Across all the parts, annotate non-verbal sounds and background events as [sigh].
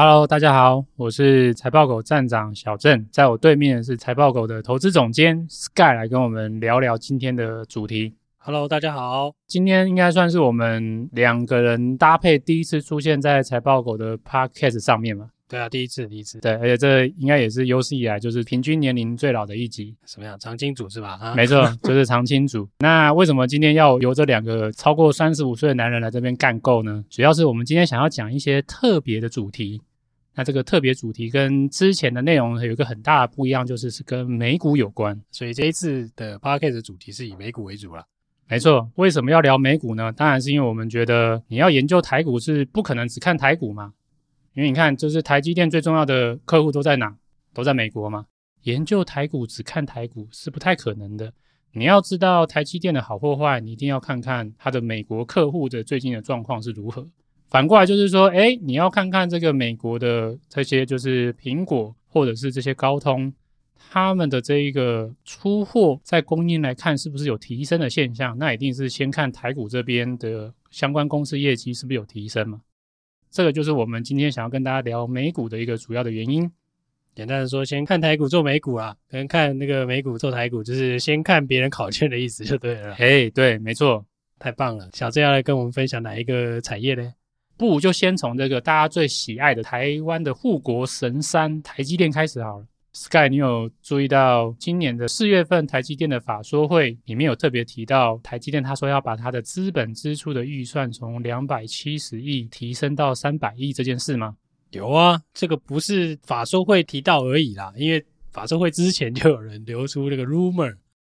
Hello，大家好，我是财报狗站长小郑，在我对面是财报狗的投资总监 Sky 来跟我们聊聊今天的主题。Hello，大家好，今天应该算是我们两个人搭配第一次出现在财报狗的 Podcast 上面嘛。对啊，第一次，第一次。对，而且这应该也是有史以来就是平均年龄最老的一集。什么样？长青组是吧？啊，没错，就是长青组。那为什么今天要由这两个超过三十五岁的男人来这边干够呢？主要是我们今天想要讲一些特别的主题。那这个特别主题跟之前的内容有一个很大的不一样，就是是跟美股有关。所以这一次的 p o c a s t 主题是以美股为主了。没错，为什么要聊美股呢？当然是因为我们觉得你要研究台股是不可能只看台股嘛。因为你看，就是台积电最重要的客户都在哪？都在美国嘛。研究台股只看台股是不太可能的。你要知道台积电的好或坏，你一定要看看它的美国客户的最近的状况是如何。反过来就是说，诶，你要看看这个美国的这些就是苹果或者是这些高通，他们的这一个出货在供应来看是不是有提升的现象？那一定是先看台股这边的相关公司业绩是不是有提升嘛。这个就是我们今天想要跟大家聊美股的一个主要的原因。简单的说，先看台股做美股啊，跟看那个美股做台股，就是先看别人考卷的意思就对了。[laughs] 嘿，对，没错，太棒了。小郑要来跟我们分享哪一个产业呢？不就先从这个大家最喜爱的台湾的护国神山台积电开始好了。Sky，你有注意到今年的四月份台积电的法说会里面有特别提到台积电，他说要把他的资本支出的预算从两百七十亿提升到三百亿这件事吗？有啊，这个不是法说会提到而已啦，因为法说会之前就有人流出这个 rumor，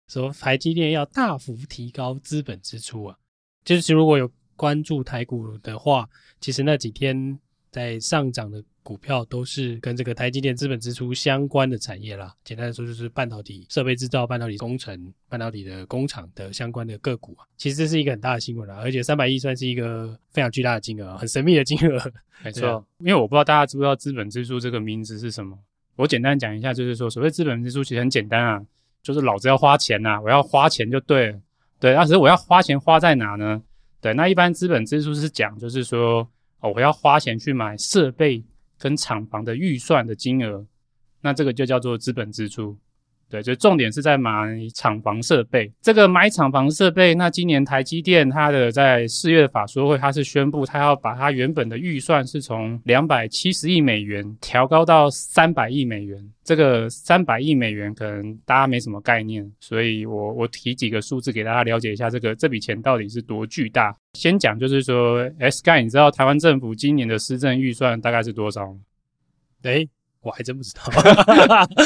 说台积电要大幅提高资本支出啊。就是如果有关注台股的话，其实那几天在上涨的。股票都是跟这个台积电资本支出相关的产业啦。简单的说，就是半导体设备制造、半导体工程、半导体的工厂的相关的个股啊。其实这是一个很大的新闻啦，而且三百亿算是一个非常巨大的金额，很神秘的金额。[laughs] 没错，啊、因为我不知道大家知不知道资本支出这个名字是什么。我简单讲一下，就是说，所谓资本支出其实很简单啊，就是老子要花钱呐、啊，我要花钱就对了。对，那、啊、只是我要花钱花在哪呢？对，那一般资本支出是讲，就是说，哦，我要花钱去买设备。跟厂房的预算的金额，那这个就叫做资本支出。对，就重点是在买厂房设备。这个买厂房设备，那今年台积电它的在四月法说会，它是宣布它要把它原本的预算是从两百七十亿美元调高到三百亿美元。这个三百亿美元可能大家没什么概念，所以我我提几个数字给大家了解一下，这个这笔钱到底是多巨大。先讲就是说，Sky，你知道台湾政府今年的施政预算大概是多少吗？诶我还真不知道。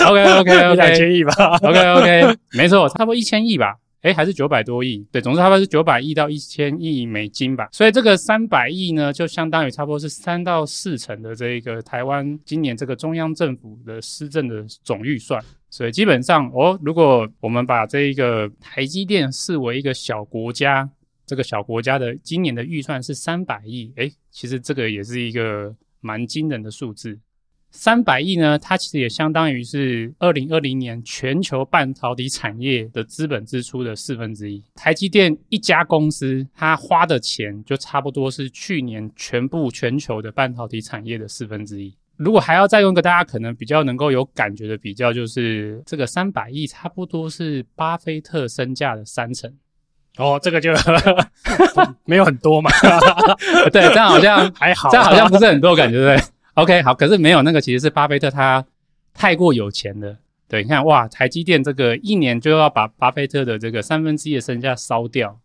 OK OK OK，两千亿吧。OK OK，[laughs] 没错，差不多一千亿吧。诶还是九百多亿。对，总之差不多是九百亿到一千亿美金吧。所以这个三百亿呢，就相当于差不多是三到四成的这个台湾今年这个中央政府的施政的总预算。所以基本上，哦，如果我们把这一个台积电视为一个小国家，这个小国家的今年的预算是三百亿，诶其实这个也是一个蛮惊人的数字。三百亿呢，它其实也相当于是二零二零年全球半导体产业的资本支出的四分之一。台积电一家公司，它花的钱就差不多是去年全部全球的半导体产业的四分之一。如果还要再用一个大家可能比较能够有感觉的比较，就是这个三百亿差不多是巴菲特身价的三成。哦，这个就 [laughs] 没有很多嘛？对，这样好像还好，这样好像不是很多感觉，对不对？OK，好，可是没有那个，其实是巴菲特他太过有钱了。对，你看，哇，台积电这个一年就要把巴菲特的这个三分之一的身价烧掉，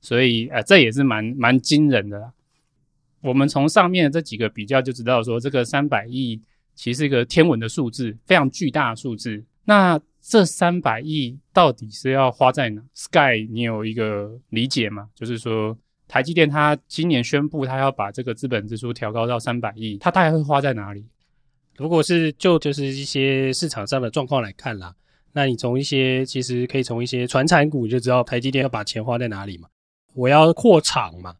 所以呃，这也是蛮蛮惊人的啦。我们从上面这几个比较就知道说，这个三百亿其实是一个天文的数字，非常巨大的数字。那这三百亿到底是要花在哪？Sky，你有一个理解吗？就是说。台积电它今年宣布，它要把这个资本支出调高到三百亿，它大概会花在哪里？如果是就就是一些市场上的状况来看啦，那你从一些其实可以从一些传产股就知道台积电要把钱花在哪里嘛。我要扩厂嘛，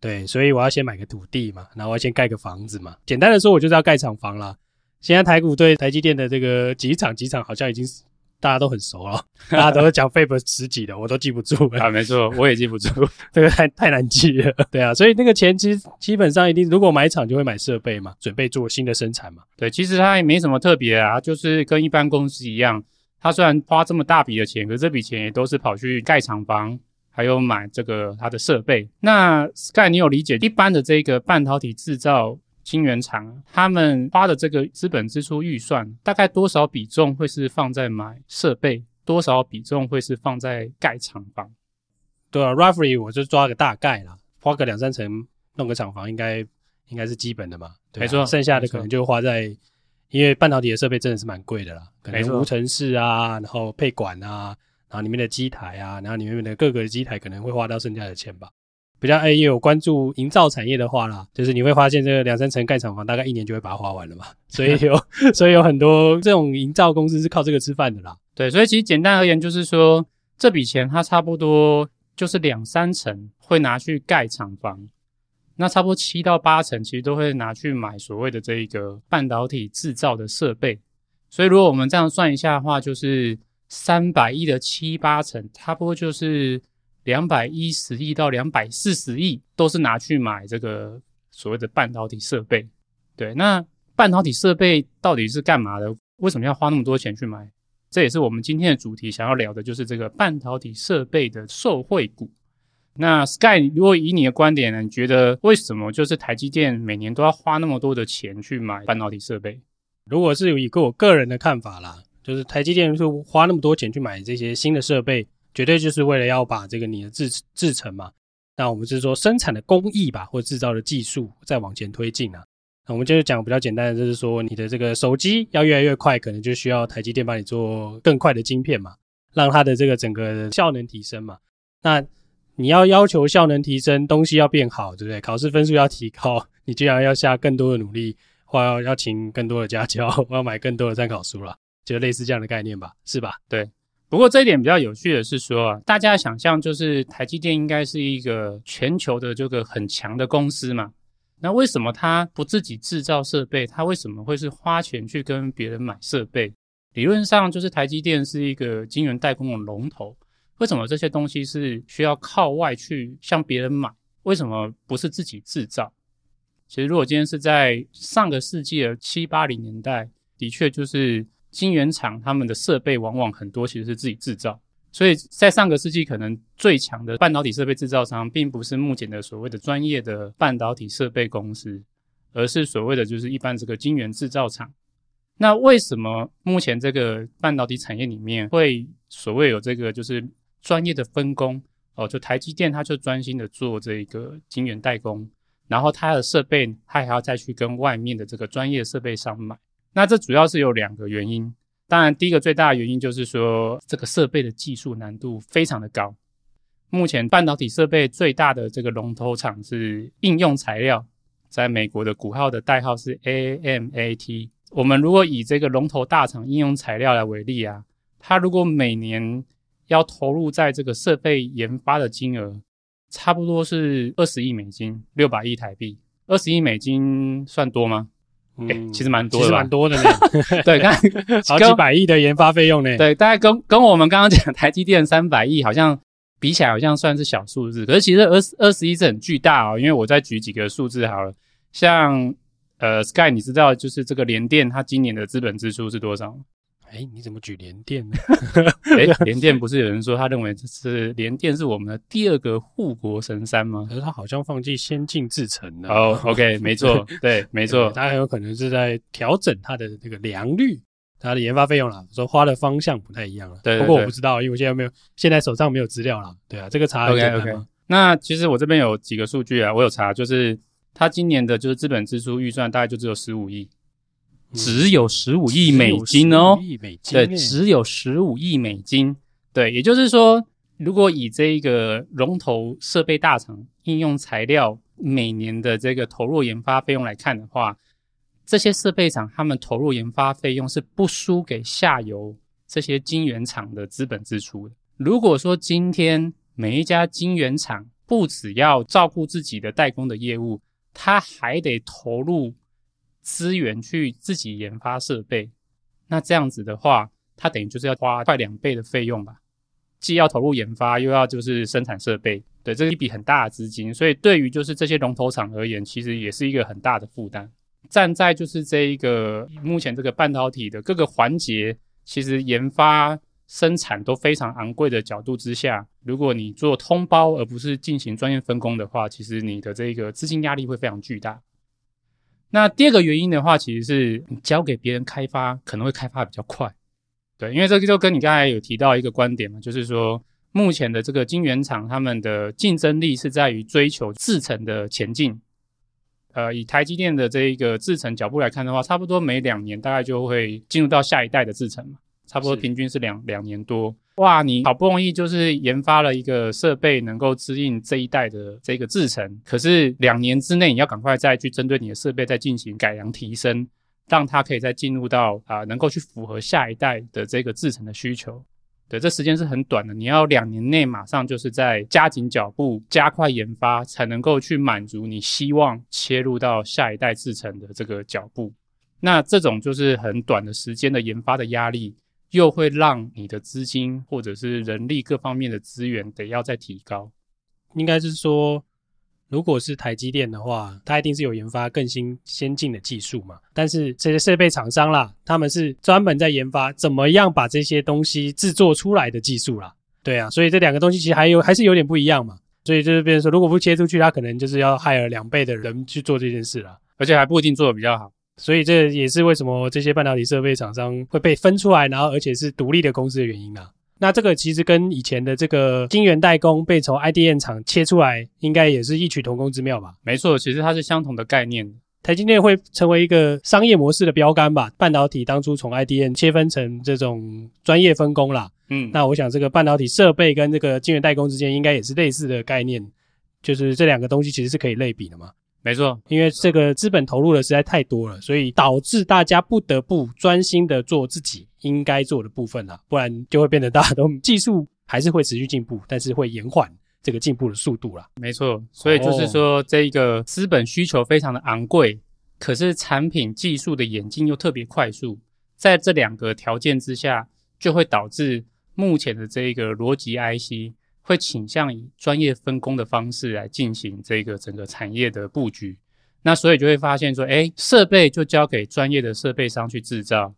对，所以我要先买个土地嘛，然后我要先盖个房子嘛。简单的说，我就是要盖厂房啦。现在台股对台积电的这个几厂几厂好像已经大家都很熟了，大家都是讲 FAB 十几的，我都记不住 [laughs] 啊。没错，我也记不住，[laughs] 这个太太难记了。对啊，所以那个钱其实基本上一定，如果买厂就会买设备嘛，准备做新的生产嘛。对，其实它也没什么特别啊，就是跟一般公司一样，它虽然花这么大笔的钱，可是这笔钱也都是跑去盖厂房，还有买这个它的设备。那 Sky，你有理解一般的这个半导体制造？晶圆厂他们花的这个资本支出预算，大概多少比重会是放在买设备，多少比重会是放在盖厂房？对啊，roughly 我就抓个大概啦，花个两三成弄个厂房应该应该是基本的嘛。对啊，没错，剩下的可能就花在，因为半导体的设备真的是蛮贵的啦，可能无尘室啊，然后配管啊，然后里面的机台啊，然后里面的各个机台可能会花到剩下的钱吧。比较哎，也有关注营造产业的话啦，就是你会发现这个两三层盖厂房，大概一年就会把它花完了嘛。[laughs] 所以有，[laughs] 所以有很多这种营造公司是靠这个吃饭的啦。对，所以其实简单而言，就是说这笔钱它差不多就是两三成会拿去盖厂房，那差不多七到八成其实都会拿去买所谓的这一个半导体制造的设备。所以如果我们这样算一下的话，就是三百亿的七八成，差不多就是。两百一十亿到两百四十亿都是拿去买这个所谓的半导体设备。对，那半导体设备到底是干嘛的？为什么要花那么多钱去买？这也是我们今天的主题，想要聊的就是这个半导体设备的受惠股。那 Sky，如果以你的观点呢，你觉得为什么就是台积电每年都要花那么多的钱去买半导体设备？如果是有一个我个人的看法啦，就是台积电是花那么多钱去买这些新的设备。绝对就是为了要把这个你的制制程嘛，那我们是说生产的工艺吧，或制造的技术再往前推进啊。那我们就是讲比较简单的，就是说你的这个手机要越来越快，可能就需要台积电帮你做更快的晶片嘛，让它的这个整个效能提升嘛。那你要要求效能提升，东西要变好，对不对？考试分数要提高，[laughs] 你居然要下更多的努力，或要要请更多的家教，[laughs] 或要买更多的参考书了，就类似这样的概念吧，是吧？对。不过这一点比较有趣的是说啊，大家想象就是台积电应该是一个全球的这个很强的公司嘛，那为什么它不自己制造设备？它为什么会是花钱去跟别人买设备？理论上就是台积电是一个晶圆代工的龙头，为什么这些东西是需要靠外去向别人买？为什么不是自己制造？其实如果今天是在上个世纪的七八零年代，的确就是。晶圆厂他们的设备往往很多其实是自己制造，所以在上个世纪可能最强的半导体设备制造商，并不是目前的所谓的专业的半导体设备公司，而是所谓的就是一般这个晶圆制造厂。那为什么目前这个半导体产业里面会所谓有这个就是专业的分工？哦，就台积电它就专心的做这个晶圆代工，然后它的设备它还要再去跟外面的这个专业设备商买。那这主要是有两个原因，当然第一个最大的原因就是说，这个设备的技术难度非常的高。目前半导体设备最大的这个龙头厂是应用材料，在美国的股号的代号是 AMAT。我们如果以这个龙头大厂应用材料来为例啊，它如果每年要投入在这个设备研发的金额，差不多是二十亿美金，六百亿台币。二十亿美金算多吗？哎、欸，其实蛮多的，其实蛮多的呢。[laughs] 对，看 [laughs] 好几百亿的研发费用呢。对，大概跟跟我们刚刚讲台积电三百亿，好像比起来好像算是小数字。可是其实二十二十亿是很巨大哦。因为我再举几个数字好了，像呃 Sky，你知道就是这个联电，它今年的资本支出是多少？哎、欸，你怎么举联电呢？[laughs] 哎、欸，联电不是有人说他认为这是联电是我们的第二个护国神山吗？可是他好像放弃先进制程了。哦、oh,，OK，没错，[laughs] 对，没错，他很有可能是在调整他的这个良率，他的研发费用啦，说花的方向不太一样了。对，不过我不知道，因为我现在没有，现在手上没有资料了。对啊，这个查 OK OK。那其实我这边有几个数据啊，我有查，就是他今年的就是资本支出预算大概就只有十五亿。只有十五亿美金哦，对，只有十五亿美金。对，也就是说，如果以这个龙头设备大厂应用材料每年的这个投入研发费用来看的话，这些设备厂他们投入研发费用是不输给下游这些晶圆厂的资本支出的。如果说今天每一家晶圆厂不只要照顾自己的代工的业务，他还得投入。资源去自己研发设备，那这样子的话，它等于就是要花快两倍的费用吧，既要投入研发，又要就是生产设备，对，这一笔很大的资金，所以对于就是这些龙头厂而言，其实也是一个很大的负担。站在就是这一个目前这个半导体的各个环节，其实研发生产都非常昂贵的角度之下，如果你做通包而不是进行专业分工的话，其实你的这个资金压力会非常巨大。那第二个原因的话，其实是你交给别人开发可能会开发比较快，对，因为这个就跟你刚才有提到一个观点嘛，就是说目前的这个晶圆厂他们的竞争力是在于追求制程的前进。呃，以台积电的这一个制程脚步来看的话，差不多每两年大概就会进入到下一代的制程嘛，差不多平均是两两年多。哇，你好不容易就是研发了一个设备，能够支应这一代的这个制程，可是两年之内你要赶快再去针对你的设备再进行改良提升，让它可以再进入到啊、呃，能够去符合下一代的这个制程的需求。对，这时间是很短的，你要两年内马上就是在加紧脚步、加快研发，才能够去满足你希望切入到下一代制程的这个脚步。那这种就是很短的时间的研发的压力。又会让你的资金或者是人力各方面的资源得要再提高，应该是说，如果是台积电的话，它一定是有研发更新先进的技术嘛。但是这些设备厂商啦，他们是专门在研发怎么样把这些东西制作出来的技术啦。对啊，所以这两个东西其实还有还是有点不一样嘛。所以就是变成说，如果不切出去，他可能就是要害了两倍的人去做这件事了，而且还不一定做的比较好。所以这也是为什么这些半导体设备厂商会被分出来，然后而且是独立的公司的原因啊。那这个其实跟以前的这个晶圆代工被从 IDM 厂切出来，应该也是异曲同工之妙吧？没错，其实它是相同的概念。台积电会成为一个商业模式的标杆吧？半导体当初从 IDM 切分成这种专业分工啦。嗯，那我想这个半导体设备跟这个晶圆代工之间应该也是类似的概念，就是这两个东西其实是可以类比的嘛。没错，因为这个资本投入的实在太多了，所以导致大家不得不专心的做自己应该做的部分啦，不然就会变得大家都技术还是会持续进步，但是会延缓这个进步的速度啦。没错，所以就是说，这一个资本需求非常的昂贵，可是产品技术的演进又特别快速，在这两个条件之下，就会导致目前的这一个逻辑 IC。会倾向以专业分工的方式来进行这个整个产业的布局，那所以就会发现说，诶，设备就交给专业的设备商去制造，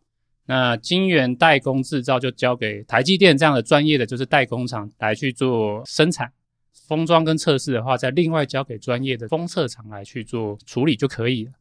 那晶圆代工制造就交给台积电这样的专业的就是代工厂来去做生产，封装跟测试的话，再另外交给专业的封测厂来去做处理就可以了。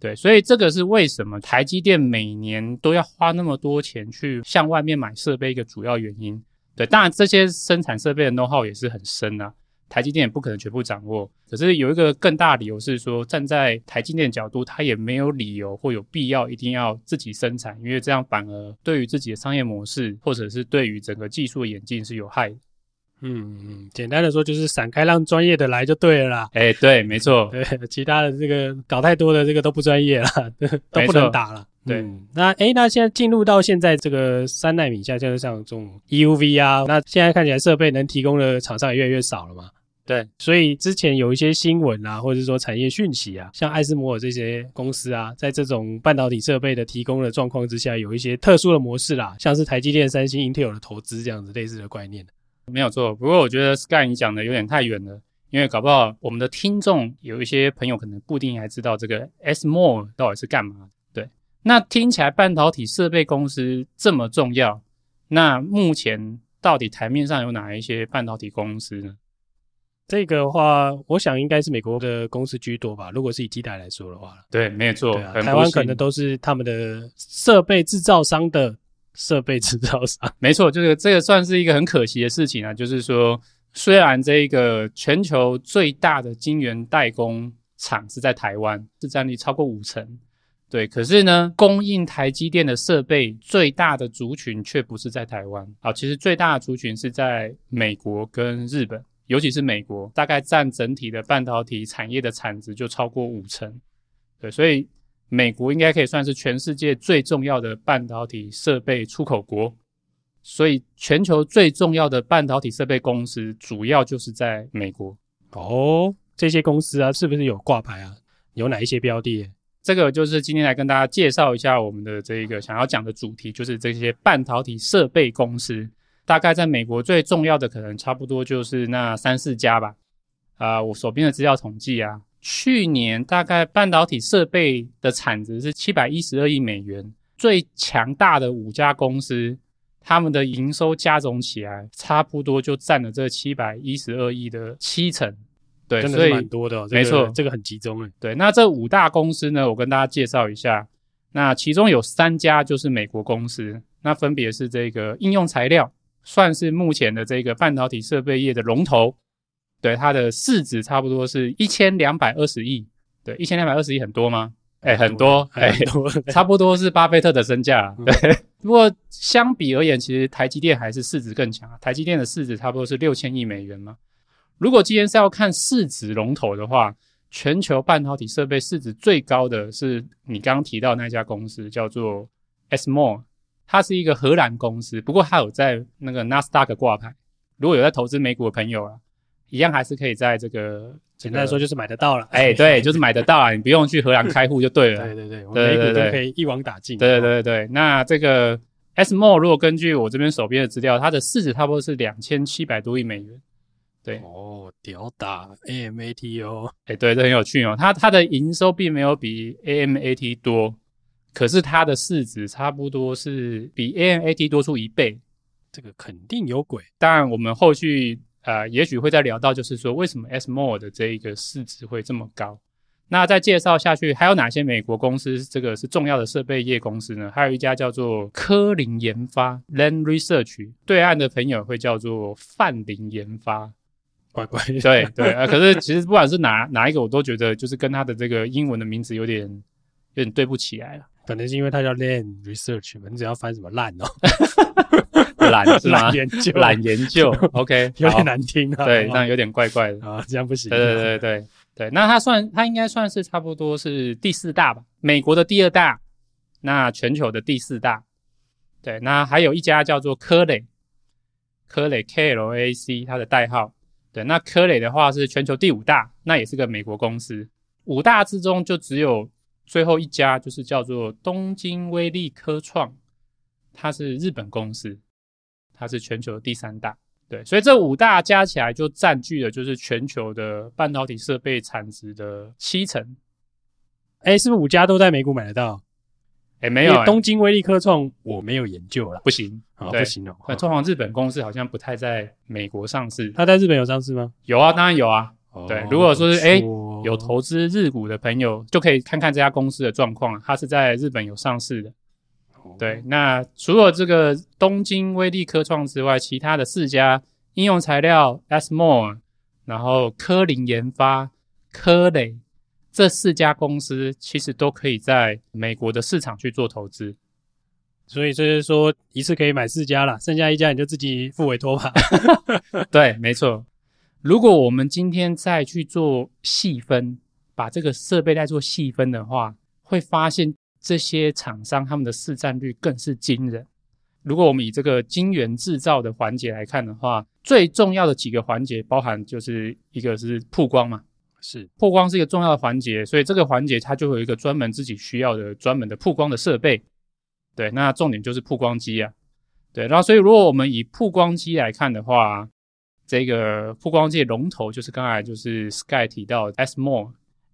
对，所以这个是为什么台积电每年都要花那么多钱去向外面买设备一个主要原因。对，当然这些生产设备的 know-how 也是很深啊，台积电也不可能全部掌握。可是有一个更大的理由是说，站在台积电角度，它也没有理由或有必要一定要自己生产，因为这样反而对于自己的商业模式，或者是对于整个技术的演进是有害。嗯嗯，简单的说就是散开让专业的来就对了啦。哎，对，没错，[laughs] 对，其他的这个搞太多的这个都不专业了，[laughs] 都不能打了。对，嗯、那哎，那现在进入到现在这个三奈米下，就是像这种 EUV 啊，那现在看起来设备能提供的厂商也越来越少了嘛。对，所以之前有一些新闻啊，或者说产业讯息啊，像艾斯摩尔这些公司啊，在这种半导体设备的提供的状况之下，有一些特殊的模式啦，像是台积电、三星、Intel 的投资这样子类似的观念。没有错，不过我觉得 Sky 你讲的有点太远了，因为搞不好我们的听众有一些朋友可能不一定还知道这个 SMOR 到底是干嘛。对那听起来半导体设备公司这么重要，那目前到底台面上有哪一些半导体公司呢？这个的话，我想应该是美国的公司居多吧。如果是以基台来说的话，对，没有错。啊、台湾可能都是他们的设备制造商的设备制造商。[laughs] 没错，就是这个算是一个很可惜的事情啊。就是说，虽然这个全球最大的晶圆代工厂是在台湾，市占率超过五成。对，可是呢，供应台积电的设备最大的族群却不是在台湾。好，其实最大的族群是在美国跟日本，尤其是美国，大概占整体的半导体产业的产值就超过五成。对，所以美国应该可以算是全世界最重要的半导体设备出口国。所以全球最重要的半导体设备公司主要就是在美国。哦，这些公司啊，是不是有挂牌啊？有哪一些标的？这个就是今天来跟大家介绍一下我们的这一个想要讲的主题，就是这些半导体设备公司。大概在美国最重要的可能差不多就是那三四家吧。啊、呃，我手边的资料统计啊，去年大概半导体设备的产值是七百一十二亿美元，最强大的五家公司，他们的营收加总起来，差不多就占了这七百一十二亿的七成。对，真的是蛮多的、哦，没错，这个很集中诶。对，那这五大公司呢，我跟大家介绍一下。那其中有三家就是美国公司，那分别是这个应用材料。算是目前的这个半导体设备业的龙头，对，它的市值差不多是一千两百二十亿，对，一千两百二十亿很多吗？哎，很多，哎，差不多是巴菲特的身价，对。不过相比而言，其实台积电还是市值更强，台积电的市值差不多是六千亿美元嘛。如果今天是要看市值龙头的话，全球半导体设备市值最高的是你刚刚提到那家公司，叫做 ASML。它是一个荷兰公司，不过它有在那个纳斯达克挂牌。如果有在投资美股的朋友啊，一样还是可以在这个简单来说就是买得到了。哎，对，就是买得到啊，[laughs] 你不用去荷兰开户就对了。对对对，我们美股都可以一网打尽。对对对对，那这个 ASML 如果根据我这边手边的资料，它的市值差不多是两千七百多亿美元。对哦，屌打 AMAT 哦。哎，对，这很有趣哦。它它的营收并没有比 AMAT 多。可是它的市值差不多是比 AMAT 多出一倍，这个肯定有鬼。当然，我们后续呃，也许会再聊到，就是说为什么 ASML 的这一个市值会这么高。那再介绍下去，还有哪些美国公司这个是重要的设备业公司呢？还有一家叫做科林研发 l a n Research），对岸的朋友会叫做泛林研发，[laughs] 乖乖。对对啊，可是其实不管是哪哪一个，我都觉得就是跟它的这个英文的名字有点有点对不起来了。可能是因为它叫 Lam Research，你只要翻什么烂哦，[laughs] 懒是吗？懒研究，懒研究，[laughs] OK，有点难听啊，对，这样有点怪怪的啊，这样不行。对对对对对，那它算，它应该算是差不多是第四大吧，美国的第二大，那全球的第四大。对，那还有一家叫做科磊，科磊 K L A C，它的代号。对，那科磊的话是全球第五大，那也是个美国公司。五大之中就只有。最后一家就是叫做东京威力科创，它是日本公司，它是全球的第三大。对，所以这五大加起来就占据了就是全球的半导体设备产值的七成。哎，是不是五家都在美股买得到？哎，没有，东京威力科创我没有研究了，不行，哦，不行哦。通常日本公司好像不太在美国上市，它在日本有上市吗？有啊，当然有啊。对，如果说是哎。有投资日股的朋友就可以看看这家公司的状况，它是在日本有上市的。对，那除了这个东京威力科创之外，其他的四家应用材料、ASML，然后科林研发、科磊这四家公司，其实都可以在美国的市场去做投资。所以就是说，一次可以买四家啦，剩下一家你就自己付委托吧。[laughs] 对，没错。如果我们今天再去做细分，把这个设备再做细分的话，会发现这些厂商他们的市占率更是惊人。如果我们以这个晶圆制造的环节来看的话，最重要的几个环节包含就是一个是曝光嘛，是曝光是一个重要的环节，所以这个环节它就会有一个专门自己需要的专门的曝光的设备。对，那重点就是曝光机啊。对，然后所以如果我们以曝光机来看的话，这个曝光机龙头就是刚才就是 Sky 提到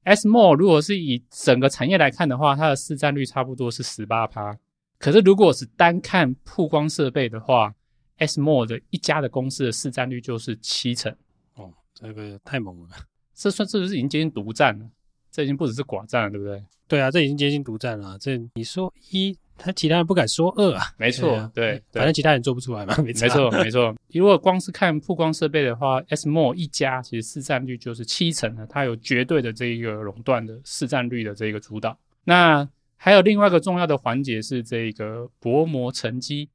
ASML，ASML 如果是以整个产业来看的话，它的市占率差不多是十八趴。可是如果是单看曝光设备的话，ASML 的一家的公司的市占率就是七成。哦，这个太猛了，这算是不是已经接近独占了？这已经不只是寡占了，对不对？对啊，这已经接近独占了。这你说一。他其他人不敢说二啊，没错，对，反正其他人做不出来嘛，没错，没错。[laughs] 如果光是看曝光设备的话，ASML 一家其实市占率就是七成的，它有绝对的这一个垄断的市占率的这个主导。那还有另外一个重要的环节是这个薄膜沉积。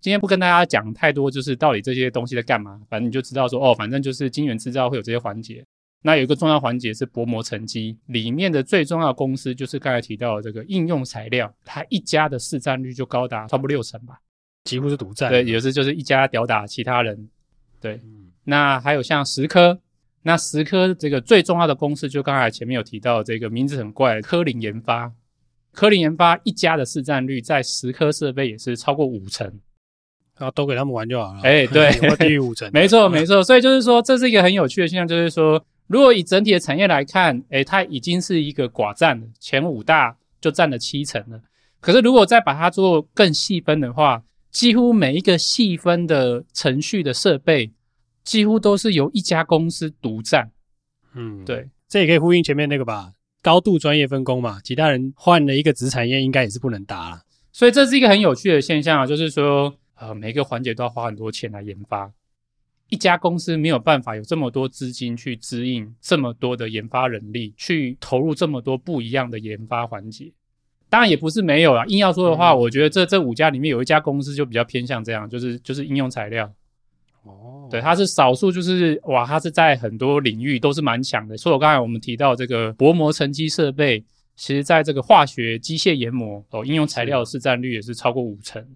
今天不跟大家讲太多，就是到底这些东西在干嘛，反正你就知道说，哦，反正就是晶圆制造会有这些环节。那有一个重要环节是薄膜沉积，里面的最重要公司就是刚才提到的这个应用材料，它一家的市占率就高达差不多六成吧，几乎是独占。对，有时就是一家吊打其他人。对，嗯、那还有像十科，那十科这个最重要的公司，就刚才前面有提到这个名字很怪，科林研发。科林研发一家的市占率在十科设备也是超过五成，然后都给他们玩就好了。哎，对，[laughs] 低于五成，[laughs] 没错没错。所以就是说，这是一个很有趣的现象，就是说，如果以整体的产业来看，诶，它已经是一个寡占了，前五大就占了七成了。可是如果再把它做更细分的话，几乎每一个细分的程序的设备，几乎都是由一家公司独占。嗯，对，这也可以呼应前面那个吧，高度专业分工嘛，其他人换了一个子产业，应该也是不能打了。所以这是一个很有趣的现象啊，就是说，呃，每个环节都要花很多钱来研发，一家公司没有办法有这么多资金去支应这么多的研发人力，去投入这么多不一样的研发环节。当然也不是没有啦，硬要说的话，嗯、我觉得这这五家里面有一家公司就比较偏向这样，就是就是应用材料。哦，对，它是少数，就是哇，它是在很多领域都是蛮强的。所以我刚才我们提到这个薄膜沉积设备，其实在这个化学、机械研磨哦，应用材料的市占率也是超过五成。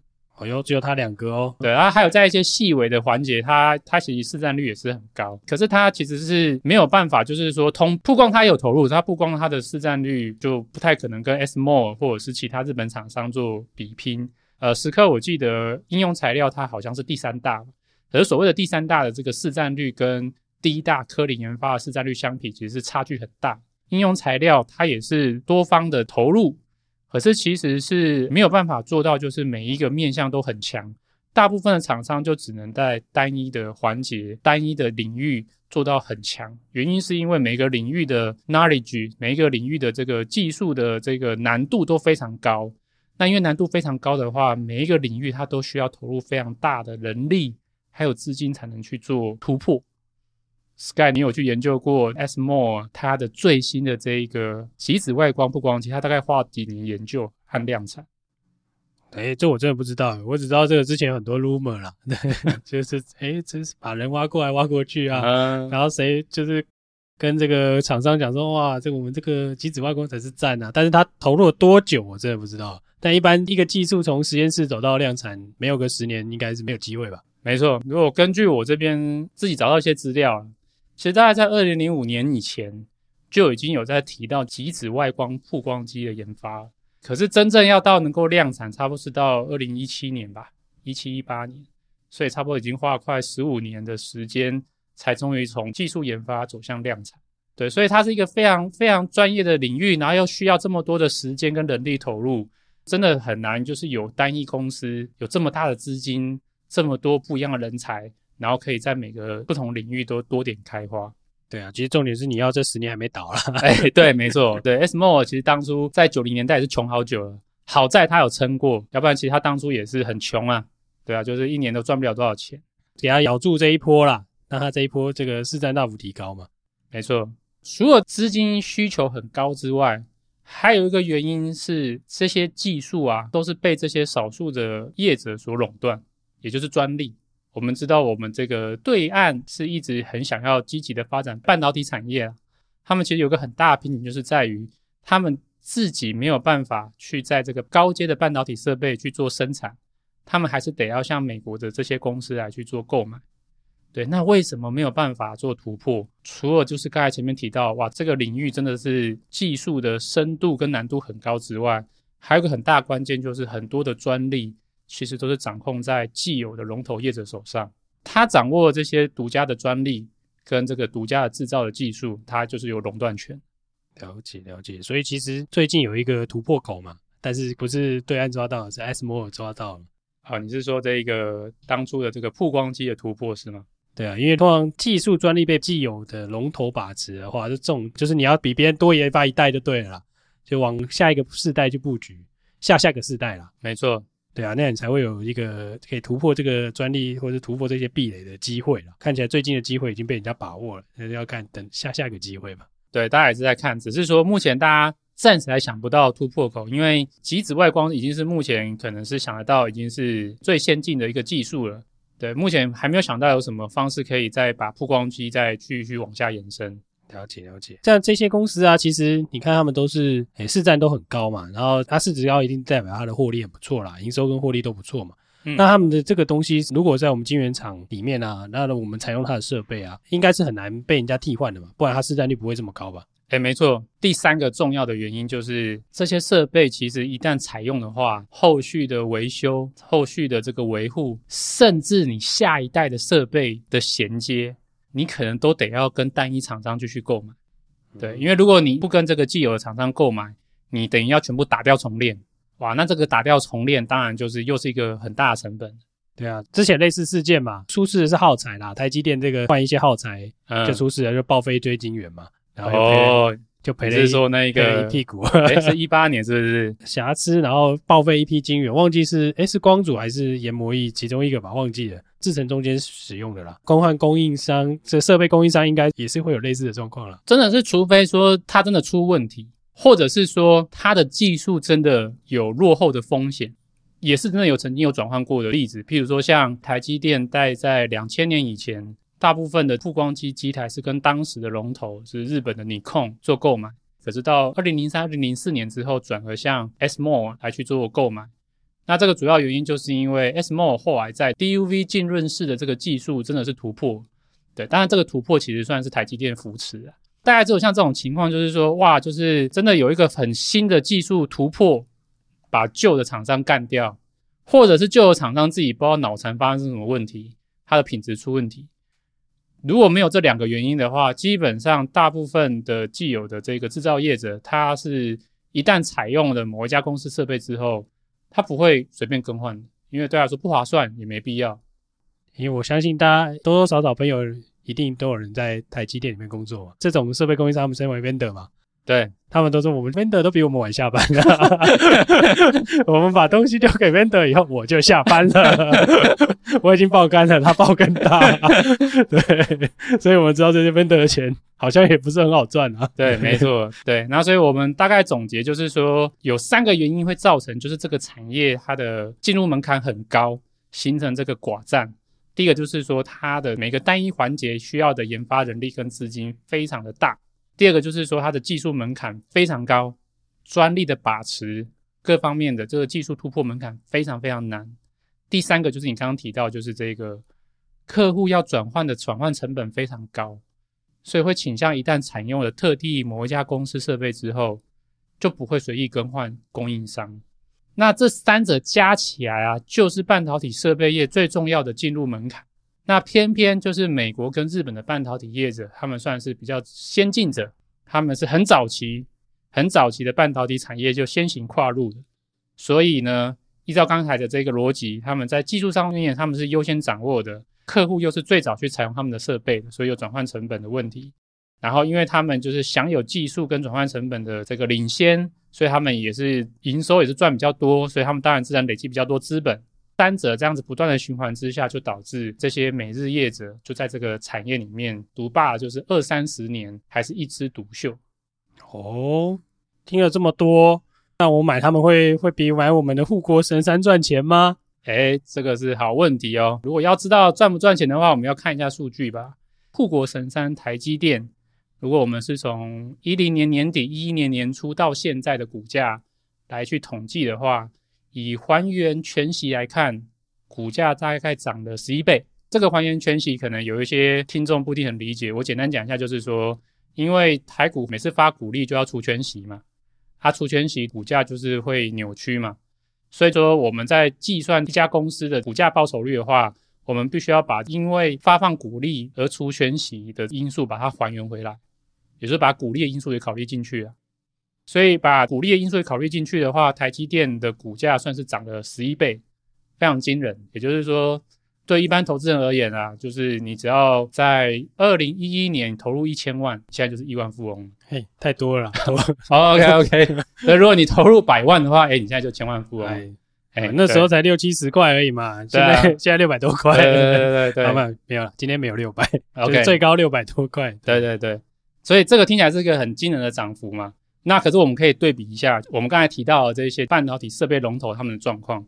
哦哟，只有它两个哦。对，然后还有在一些细微的环节，它它其实市占率也是很高。可是它其实是没有办法，就是说通曝光它有投入，它曝光它的市占率就不太可能跟 S More 或者是其他日本厂商做比拼。呃，时刻我记得应用材料它好像是第三大，可是所谓的第三大的这个市占率跟第一大科林研发的市占率相比，其实是差距很大。应用材料它也是多方的投入。可是其实是没有办法做到，就是每一个面向都很强。大部分的厂商就只能在单一的环节、单一的领域做到很强。原因是因为每个领域的 knowledge，每一个领域的这个技术的这个难度都非常高。那因为难度非常高的话，每一个领域它都需要投入非常大的人力还有资金才能去做突破。Sky，你有去研究过 ASML 它的最新的这一个极紫外光曝光机？它大概花几年研究和量产？哎、欸，这我真的不知道，我只知道这个之前有很多 rumor 啦，对，[laughs] 就是哎、欸，真是把人挖过来挖过去啊，嗯、然后谁就是跟这个厂商讲说，哇，这个我们这个极紫外光才是赞啊，但是它投入了多久，我真的不知道。但一般一个技术从实验室走到量产，没有个十年，应该是没有机会吧？没错，如果根据我这边自己找到一些资料。其实大概在二零零五年以前就已经有在提到极紫外光曝光机的研发，可是真正要到能够量产，差不多是到二零一七年吧，一七一八年，所以差不多已经花了快十五年的时间，才终于从技术研发走向量产。对，所以它是一个非常非常专业的领域，然后又需要这么多的时间跟人力投入，真的很难，就是有单一公司有这么大的资金，这么多不一样的人才。然后可以在每个不同领域都多点开花。对啊，其实重点是你要这十年还没倒了。哎，[laughs] 对，没错，对。ASML 其实当初在九零年代也是穷好久了，好在他有撑过，要不然其实他当初也是很穷啊。对啊，就是一年都赚不了多少钱，给他咬住这一波啦，让他这一波这个市占大幅提高嘛。没错，除了资金需求很高之外，还有一个原因是这些技术啊都是被这些少数的业者所垄断，也就是专利。我们知道，我们这个对岸是一直很想要积极的发展半导体产业啊。他们其实有个很大的瓶颈，就是在于他们自己没有办法去在这个高阶的半导体设备去做生产，他们还是得要向美国的这些公司来去做购买。对，那为什么没有办法做突破？除了就是刚才前面提到，哇，这个领域真的是技术的深度跟难度很高之外，还有一个很大关键就是很多的专利。其实都是掌控在既有的龙头业者手上，他掌握这些独家的专利跟这个独家的制造的技术，他就是有垄断权。了解了解，所以其实最近有一个突破口嘛，但是不是对岸抓到，是 ASML 抓到了。好，你是说这一个当初的这个曝光机的突破是吗？对啊，因为通常技术专利被既有的龙头把持的话，就这种就是你要比别人多研发一代就对了啦，就往下一个世代去布局，下下个世代啦。没错。对啊，那样你才会有一个可以突破这个专利或者突破这些壁垒的机会了。看起来最近的机会已经被人家把握了，那就要看等下下一个机会吧。对，大家也是在看，只是说目前大家暂时还想不到突破口，因为极紫外光已经是目前可能是想得到已经是最先进的一个技术了。对，目前还没有想到有什么方式可以再把曝光机再继续往下延伸。了解了解，像这些公司啊，其实你看他们都是诶市占都很高嘛，然后它市值高一定代表它的获利很不错啦，营收跟获利都不错嘛。嗯、那他们的这个东西，如果在我们晶圆厂里面啊，那我们采用它的设备啊，应该是很难被人家替换的嘛，不然它市占率不会这么高吧？哎，没错。第三个重要的原因就是，这些设备其实一旦采用的话，后续的维修、后续的这个维护，甚至你下一代的设备的衔接，你可能都得要跟单一厂商继续购买。对，因为如果你不跟这个既有的厂商购买，你等于要全部打掉重练。哇，那这个打掉重练，当然就是又是一个很大的成本。对啊，之前类似事件嘛，出事的是耗材啦，台积电这个换一些耗材就出事了，嗯、就报废一堆晶圆嘛。然后哦，就赔了，是说那一个一屁股，[laughs] 诶是一八年是不是 [laughs] 瑕疵，然后报废一批晶圆，忘记是诶是光阻还是研磨液其中一个吧，忘记了，制成中间使用的啦。更换供应商，这设备供应商应该也是会有类似的状况了。真的是，除非说它真的出问题，或者是说它的技术真的有落后的风险，也是真的有曾经有转换过的例子。譬如说像台积电在在两千年以前。大部分的曝光机机台是跟当时的龙头是日本的 Nikon 做购买，可是到二零零三、二零零四年之后，转而向 SMOR 来去做购买。那这个主要原因就是因为 SMOR 后来在 DUV 浸润式的这个技术真的是突破，对，当然这个突破其实算是台积电扶持啊。大概只有像这种情况，就是说哇，就是真的有一个很新的技术突破，把旧的厂商干掉，或者是旧的厂商自己不知道脑残发生什么问题，它的品质出问题。如果没有这两个原因的话，基本上大部分的既有的这个制造业者，他是一旦采用了某一家公司设备之后，他不会随便更换，因为对他说不划算，也没必要。因为我相信大家多多少少朋友一定都有人在台积电里面工作，这种设备供应商他们称为 vendor 嘛。对，他们都说我们 vendor 都比我们晚下班了，[laughs] 我们把东西丢给 vendor 以后，我就下班了。[laughs] 我已经爆肝了，他爆更大，对，所以我们知道这些 vendor 的钱好像也不是很好赚啊。对，没错，对。那所以我们大概总结就是说，有三个原因会造成，就是这个产业它的进入门槛很高，形成这个寡占。第一个就是说，它的每个单一环节需要的研发人力跟资金非常的大。第二个就是说，它的技术门槛非常高，专利的把持各方面的这个技术突破门槛非常非常难。第三个就是你刚刚提到，就是这个客户要转换的转换成本非常高，所以会倾向一旦采用了特定某一家公司设备之后，就不会随意更换供应商。那这三者加起来啊，就是半导体设备业最重要的进入门槛。那偏偏就是美国跟日本的半导体业者，他们算是比较先进者，他们是很早期、很早期的半导体产业就先行跨入的，所以呢，依照刚才的这个逻辑，他们在技术上面他们是优先掌握的，客户又是最早去采用他们的设备的，所以有转换成本的问题。然后因为他们就是享有技术跟转换成本的这个领先，所以他们也是营收也是赚比较多，所以他们当然自然累积比较多资本。三者这样子不断的循环之下，就导致这些每日业者就在这个产业里面独霸，就是二三十年还是一枝独秀。哦，听了这么多，那我买他们会会比买我们的护国神山赚钱吗？诶，这个是好问题哦。如果要知道赚不赚钱的话，我们要看一下数据吧。护国神山台积电，如果我们是从一零年年底、一一年年初到现在的股价来去统计的话。以还原全息来看，股价大概涨了十一倍。这个还原全息可能有一些听众不一定很理解，我简单讲一下，就是说，因为台股每次发股利就要除权息嘛，它除权息，股价就是会扭曲嘛。所以说我们在计算一家公司的股价报酬率的话，我们必须要把因为发放股利而除权息的因素把它还原回来，也就是把股利的因素也考虑进去了。所以把股利的因素考虑进去的话，台积电的股价算是涨了十一倍，非常惊人。也就是说，对一般投资人而言啊，就是你只要在二零一一年投入一千万，现在就是亿万富翁。嘿，太多了啦。好，OK OK。[laughs] 那如果你投入百万的话，哎，你现在就千万富翁。哎，那时候才六七十块而已嘛，现在现在六百多块。对对对对，老板，没有了，今天没有六百，OK，最高六百多块。对对对，所以这个听起来是一个很惊人的涨幅嘛。那可是我们可以对比一下，我们刚才提到的这些半导体设备龙头他们的状况，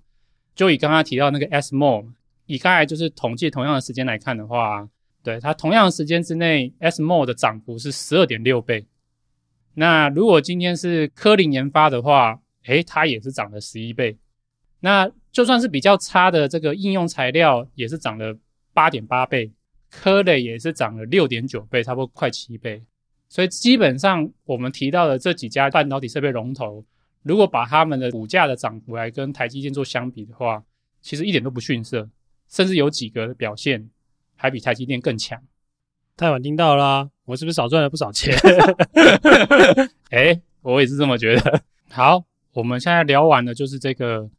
就以刚刚提到那个 SMOR，以刚才就是统计同样的时间来看的话，对，它同样的时间之内，SMOR 的涨幅是十二点六倍。那如果今天是科林研发的话，诶，它也是涨了十一倍。那就算是比较差的这个应用材料，也是涨了八点八倍，科磊也是涨了六点九倍，差不多快七倍。所以基本上我们提到的这几家半导体设备龙头，如果把他们的股价的涨幅来跟台积电做相比的话，其实一点都不逊色，甚至有几个的表现还比台积电更强。太晚听到啦，我是不是少赚了不少钱？[laughs] 哎，我也是这么觉得。好，我们现在聊完了，就是这个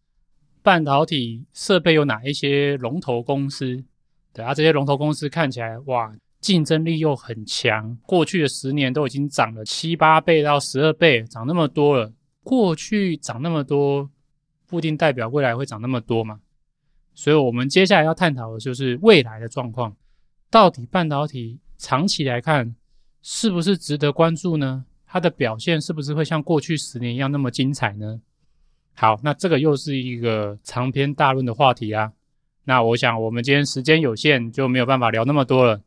半导体设备有哪一些龙头公司？对啊，这些龙头公司看起来哇，竞争力又很强。过去的十年都已经涨了七八倍到十二倍，涨那么多了。过去涨那么多，不一定代表未来会涨那么多嘛。所以，我们接下来要探讨的就是未来的状况，到底半导体。长期来看，是不是值得关注呢？它的表现是不是会像过去十年一样那么精彩呢？好，那这个又是一个长篇大论的话题啊。那我想我们今天时间有限，就没有办法聊那么多了。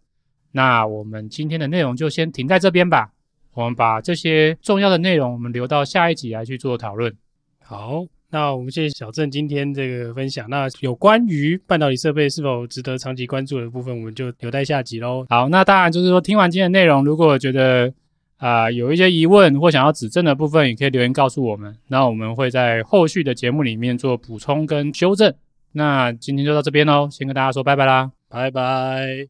那我们今天的内容就先停在这边吧。我们把这些重要的内容，我们留到下一集来去做讨论。好。那我们谢谢小郑今天这个分享。那有关于半导体设备是否值得长期关注的部分，我们就留待下集喽。好，那当然就是说，听完今天的内容，如果觉得啊、呃、有一些疑问或想要指正的部分，也可以留言告诉我们。那我们会在后续的节目里面做补充跟修正。那今天就到这边喽，先跟大家说拜拜啦，拜拜。